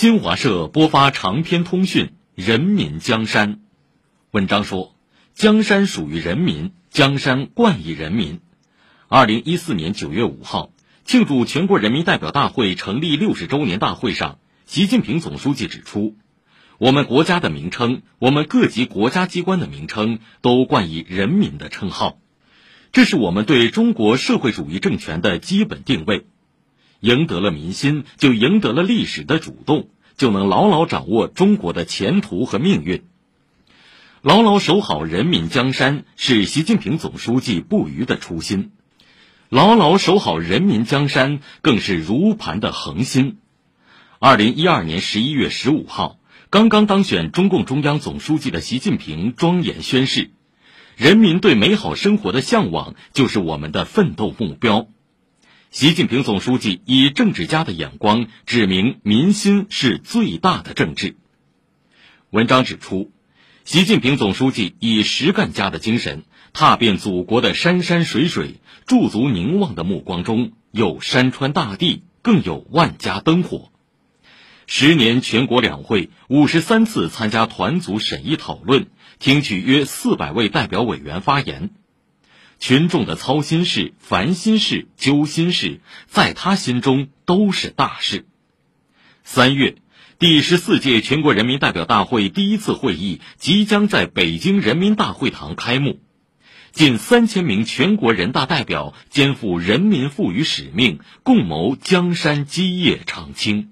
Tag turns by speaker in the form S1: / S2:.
S1: 新华社播发长篇通讯《人民江山》，文章说：“江山属于人民，江山冠以人民。”二零一四年九月五号，庆祝全国人民代表大会成立六十周年大会上，习近平总书记指出，我们国家的名称，我们各级国家机关的名称，都冠以“人民”的称号，这是我们对中国社会主义政权的基本定位。赢得了民心，就赢得了历史的主动，就能牢牢掌握中国的前途和命运。牢牢守好人民江山，是习近平总书记不渝的初心。牢牢守好人民江山，更是如磐的恒心。二零一二年十一月十五号，刚刚当选中共中央总书记的习近平庄严宣誓：“人民对美好生活的向往，就是我们的奋斗目标。”习近平总书记以政治家的眼光指明，民心是最大的政治。文章指出，习近平总书记以实干家的精神。踏遍祖国的山山水水，驻足凝望的目光中有山川大地，更有万家灯火。十年全国两会，五十三次参加团组审议讨论，听取约四百位代表委员发言。群众的操心事、烦心事、揪心事，在他心中都是大事。三月，第十四届全国人民代表大会第一次会议即将在北京人民大会堂开幕。近三千名全国人大代表肩负人民赋予使命，共谋江山基业长青。